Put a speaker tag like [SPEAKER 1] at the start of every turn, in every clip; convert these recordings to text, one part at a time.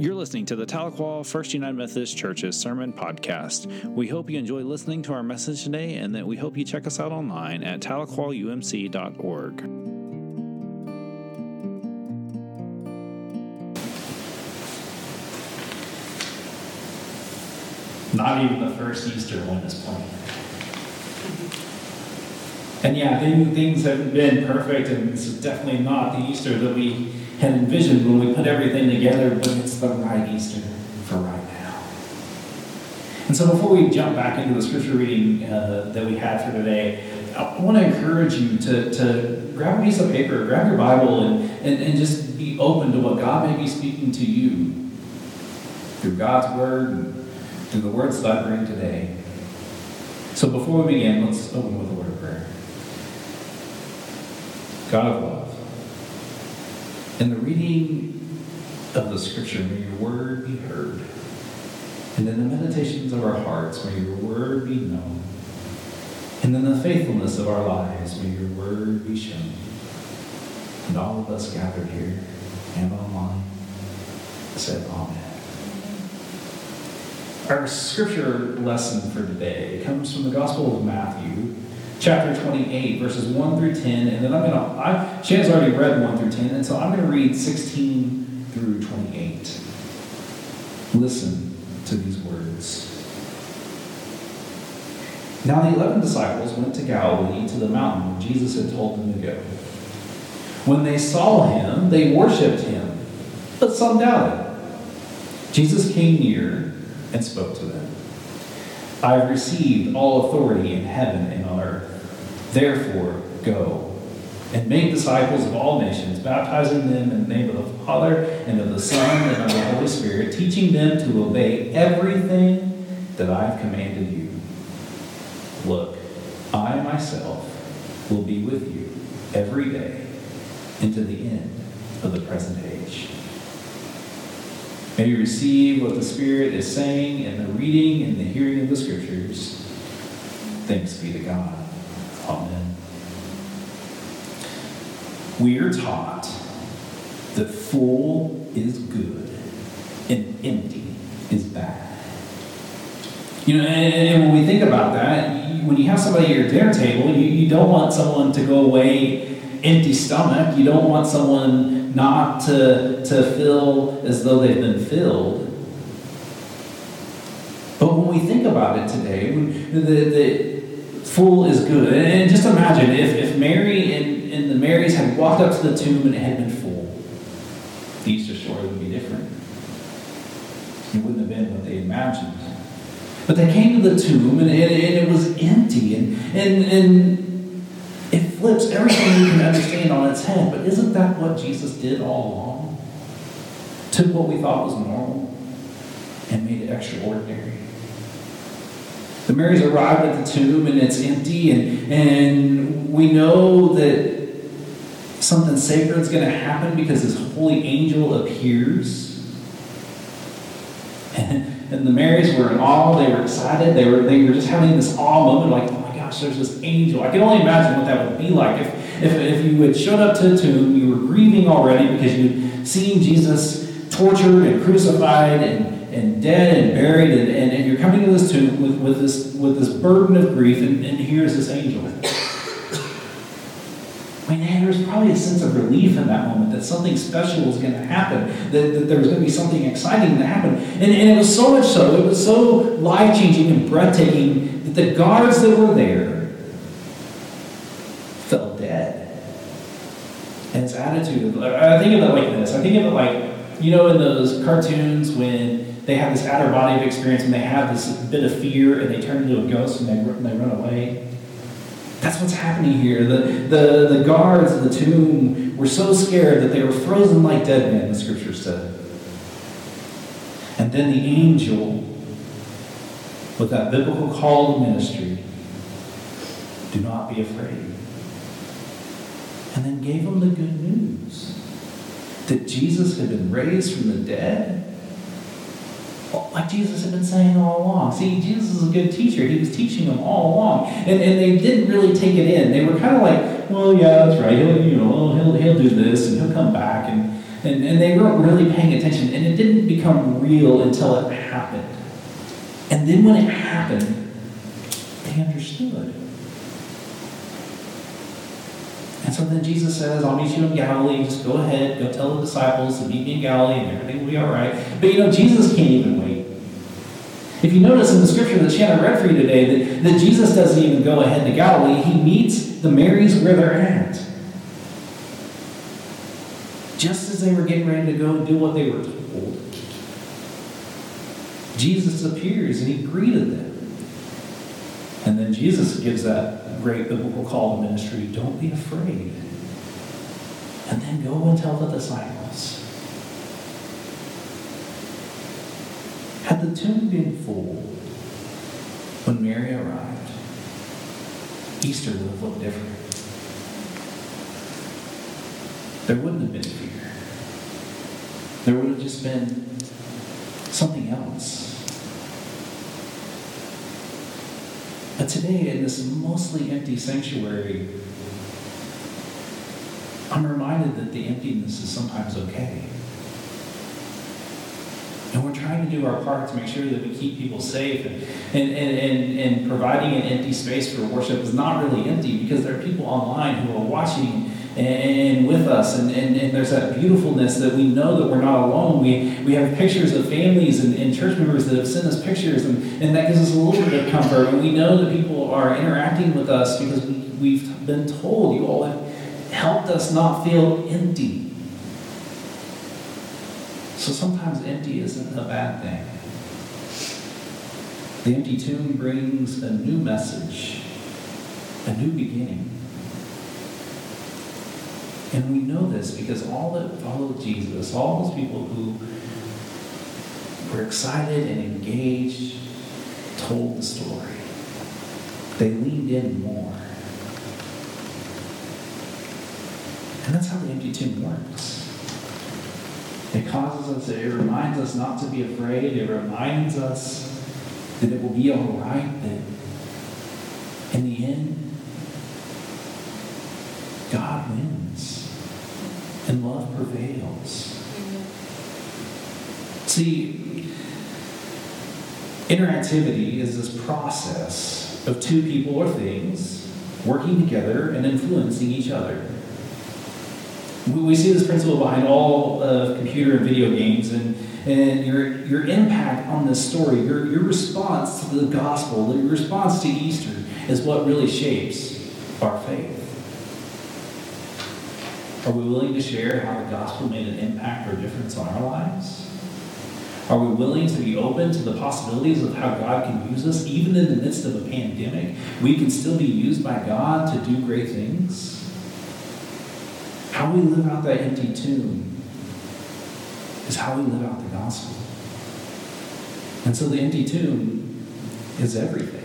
[SPEAKER 1] You're listening to the Tahlequah First United Methodist Church's Sermon Podcast. We hope you enjoy listening to our message today and that we hope you check us out online at tahlequahumc.org.
[SPEAKER 2] Not even the first Easter one is playing. And yeah, things haven't been perfect, and this is definitely not the Easter that we had envisioned when we put everything together, but it's the right Easter for right now. And so before we jump back into the scripture reading uh, that we had for today, I want to encourage you to, to grab a piece of paper, grab your Bible, and, and, and just be open to what God may be speaking to you through God's Word through the words that I bring today. So before we begin, let's open with a word of prayer. God of love, in the reading of the scripture, may your word be heard. And in the meditations of our hearts, may your word be known. And in the faithfulness of our lives, may your word be shown. And all of us gathered here and online said, Amen. Our scripture lesson for today comes from the Gospel of Matthew, chapter 28, verses 1 through 10. And then I'm going to, I, already read 1 through 10, and so I'm going to read 16 through 28. Listen to these words. Now the eleven disciples went to Galilee to the mountain where Jesus had told them to go. When they saw him, they worshipped him, but some doubted. Jesus came near and spoke to them. I have received all authority in heaven and on earth. Therefore, go and make disciples of all nations, baptizing them in the name of the Father and of the Son and of the Holy Spirit, teaching them to obey everything that I have commanded you. Look, I myself will be with you every day into the end of the present age. May you receive what the Spirit is saying in the reading and the hearing of the Scriptures. Thanks be to God. Amen. We are taught that full is good and empty is bad. You know, and, when we think about that, when you have somebody at your dinner table, you, you don't want someone to go away empty stomach. You don't want someone not to, to feel as though they've been filled. But when we think about it today, the, the, full is good. And just imagine if, if Mary and, and the Marys had walked up to the tomb and it had been full, the Easter story would be different. It wouldn't have been what they imagined. But they came to the tomb and, and, and it was empty and, and, and it flips everything we can understand on its head. But isn't that what Jesus did all along? Took what we thought was normal and made it extraordinary. The Marys arrived at the tomb and it's empty, and, and we know that something sacred is going to happen because this holy angel appears. And, and the Marys were in awe, they were excited, they were, they were just having this awe moment like, oh my gosh, there's this angel. I can only imagine what that would be like. If, if, if you had showed up to the tomb, you were grieving already because you'd seen Jesus tortured and crucified and and dead and buried, and, and, and, you're coming to this tomb with, with, this, with this burden of grief, and, and here's this angel. I mean, there's probably a sense of relief in that moment that something special was going to happen, that, that there was going to be something exciting to happen. And, and it was so much so, it was so life changing and breathtaking that the guards that were there fell dead. And its attitude, I think of it like this I think of it like, you know, in those cartoons when they have this outer body of experience and they have this bit of fear and they turn into a ghost and they, and they run away. That's what's happening here. The, the, the guards of the tomb were so scared that they were frozen like dead men, the scripture said. And then the angel, with that biblical call to ministry, do not be afraid. And then gave them the good news that Jesus had been raised from the dead like Jesus had been saying all along. See, Jesus is a good teacher. He was teaching them all along. And, and they didn't really take it in. They were kind of like, well, yeah, that's right. He'll, you know, he'll, he'll do this and he'll come back. And, And, and they weren't really paying attention. And it didn't become real until it happened. And then when it happened, they understood. And so then Jesus says, I'll meet you in Galilee. Just go ahead, go tell the disciples to meet me in Galilee, and everything will be all right. But you know, Jesus can't even wait. If you notice in the scripture that Shannon read for you today, that, that Jesus doesn't even go ahead to Galilee, he meets the Marys where they're at. Just as they were getting ready to go and do what they were told, Jesus appears and he greeted them. And then Jesus gives that great biblical call to ministry don't be afraid. And then go and tell the disciples. Had the tomb been full when Mary arrived, Easter would have looked different. There wouldn't have been fear. There would have just been something else. But today, in this mostly empty sanctuary, I'm reminded that the emptiness is sometimes okay. And we're trying to do our part to make sure that we keep people safe. And, and, and, and, providing an empty space for worship is not really empty because there are people online who are watching and with us. And, and, and there's that beautifulness that we know that we're not alone. We, we have pictures of families and, and church members that have sent us pictures, and, and that gives us a little bit of comfort. And we know that people are interacting with us because we, we've been told you all have helped us not feel empty. So sometimes empty isn't a bad thing. The empty tomb brings a new message, a new beginning. And we know this because all that followed Jesus, all those people who were excited and engaged, told the story. They leaned in more. And that's how the empty tomb works. It causes us, it reminds us not to be afraid. It reminds us that it will be all right, that in the end, God wins and love prevails. See, interactivity is this process of two people or things working together and influencing each other. We see this principle behind all of computer and video games, and, and your, your impact on this story, your, your response to the gospel, your response to Easter is what really shapes our faith. Are we willing to share how the gospel made an impact or difference on our lives? Are we willing to be open to the possibilities of how God can use us, even in the midst of a pandemic? We can still be used by God to do great things. How we live out that empty tomb is how we live out the gospel. And so the empty tomb is everything.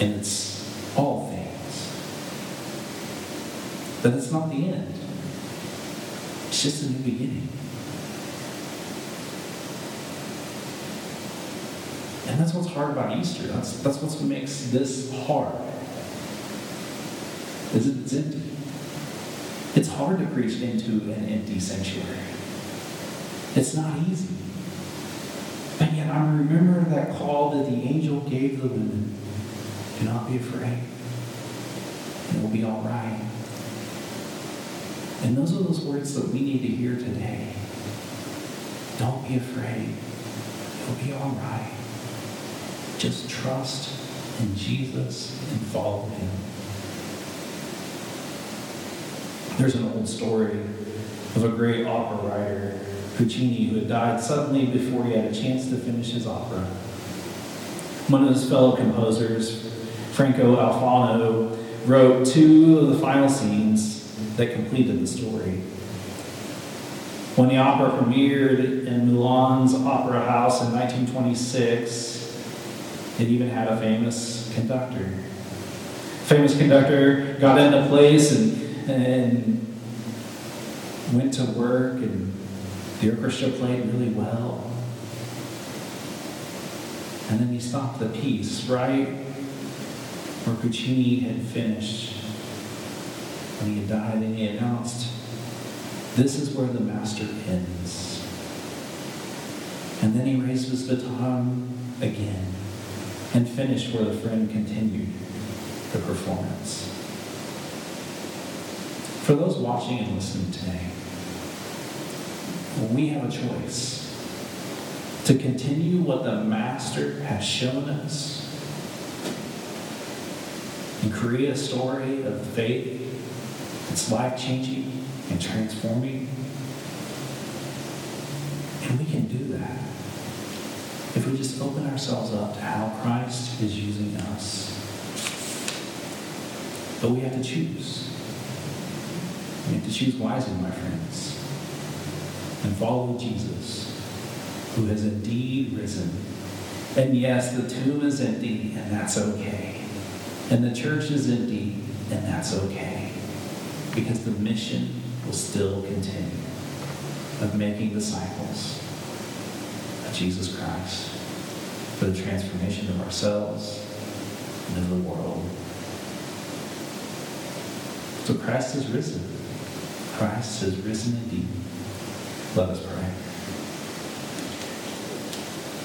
[SPEAKER 2] And it's all things. But it's not the end. It's just a new beginning. And that's what's hard about Easter. That's, that's what makes this hard. Is it, it's empty. It's hard to preach into an empty sanctuary. It's not easy. But yet I remember that call that the angel gave the women. Do not be afraid. It will be all right. And those are those words that we need to hear today. Don't be afraid. It'll be all right. Just trust in Jesus and follow him. There's an old story of a great opera writer, Puccini, who had died suddenly before he had a chance to finish his opera. One of his fellow composers, Franco Alfano, wrote two of the final scenes that completed the story. When the opera premiered in Milan's Opera House in 1926, it even had a famous conductor. Famous conductor got into place and, and went to work, and the orchestra played really well. And then he stopped the piece right where Puccini had finished when he died, and he announced, This is where the master ends. And then he raised his baton again and finished where the friend continued the performance. For those watching and listening today, we have a choice to continue what the Master has shown us and create a story of faith that's life changing and transforming. And we can do that if we just open ourselves up to how Christ is using us. But we have to choose. We have to choose wisely, my friends, and follow Jesus, who has indeed risen. And yes, the tomb is empty, and that's okay. And the church is empty, and that's okay. Because the mission will still continue of making disciples of Jesus Christ for the transformation of ourselves and of the world. So Christ is risen. Christ has risen indeed. Let us pray.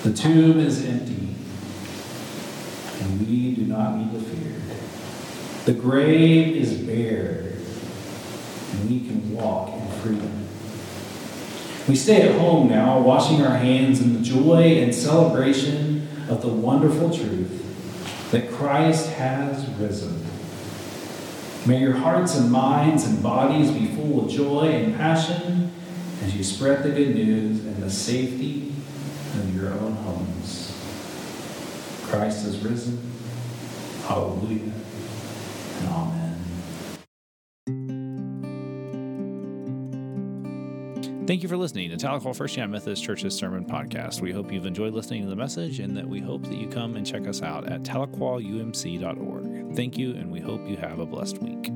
[SPEAKER 2] The tomb is empty, and we do not need to fear. The grave is bare, and we can walk in freedom. We stay at home now, washing our hands in the joy and celebration of the wonderful truth that Christ has risen. May your hearts and minds and bodies be full of joy and passion as you spread the good news in the safety of your own homes. Christ is risen. Hallelujah and amen.
[SPEAKER 1] Thank you for listening to Tahlequah First United Methodist Church's Sermon Podcast. We hope you've enjoyed listening to the message and that we hope that you come and check us out at tahlequahumc.org. Thank you, and we hope you have a blessed week.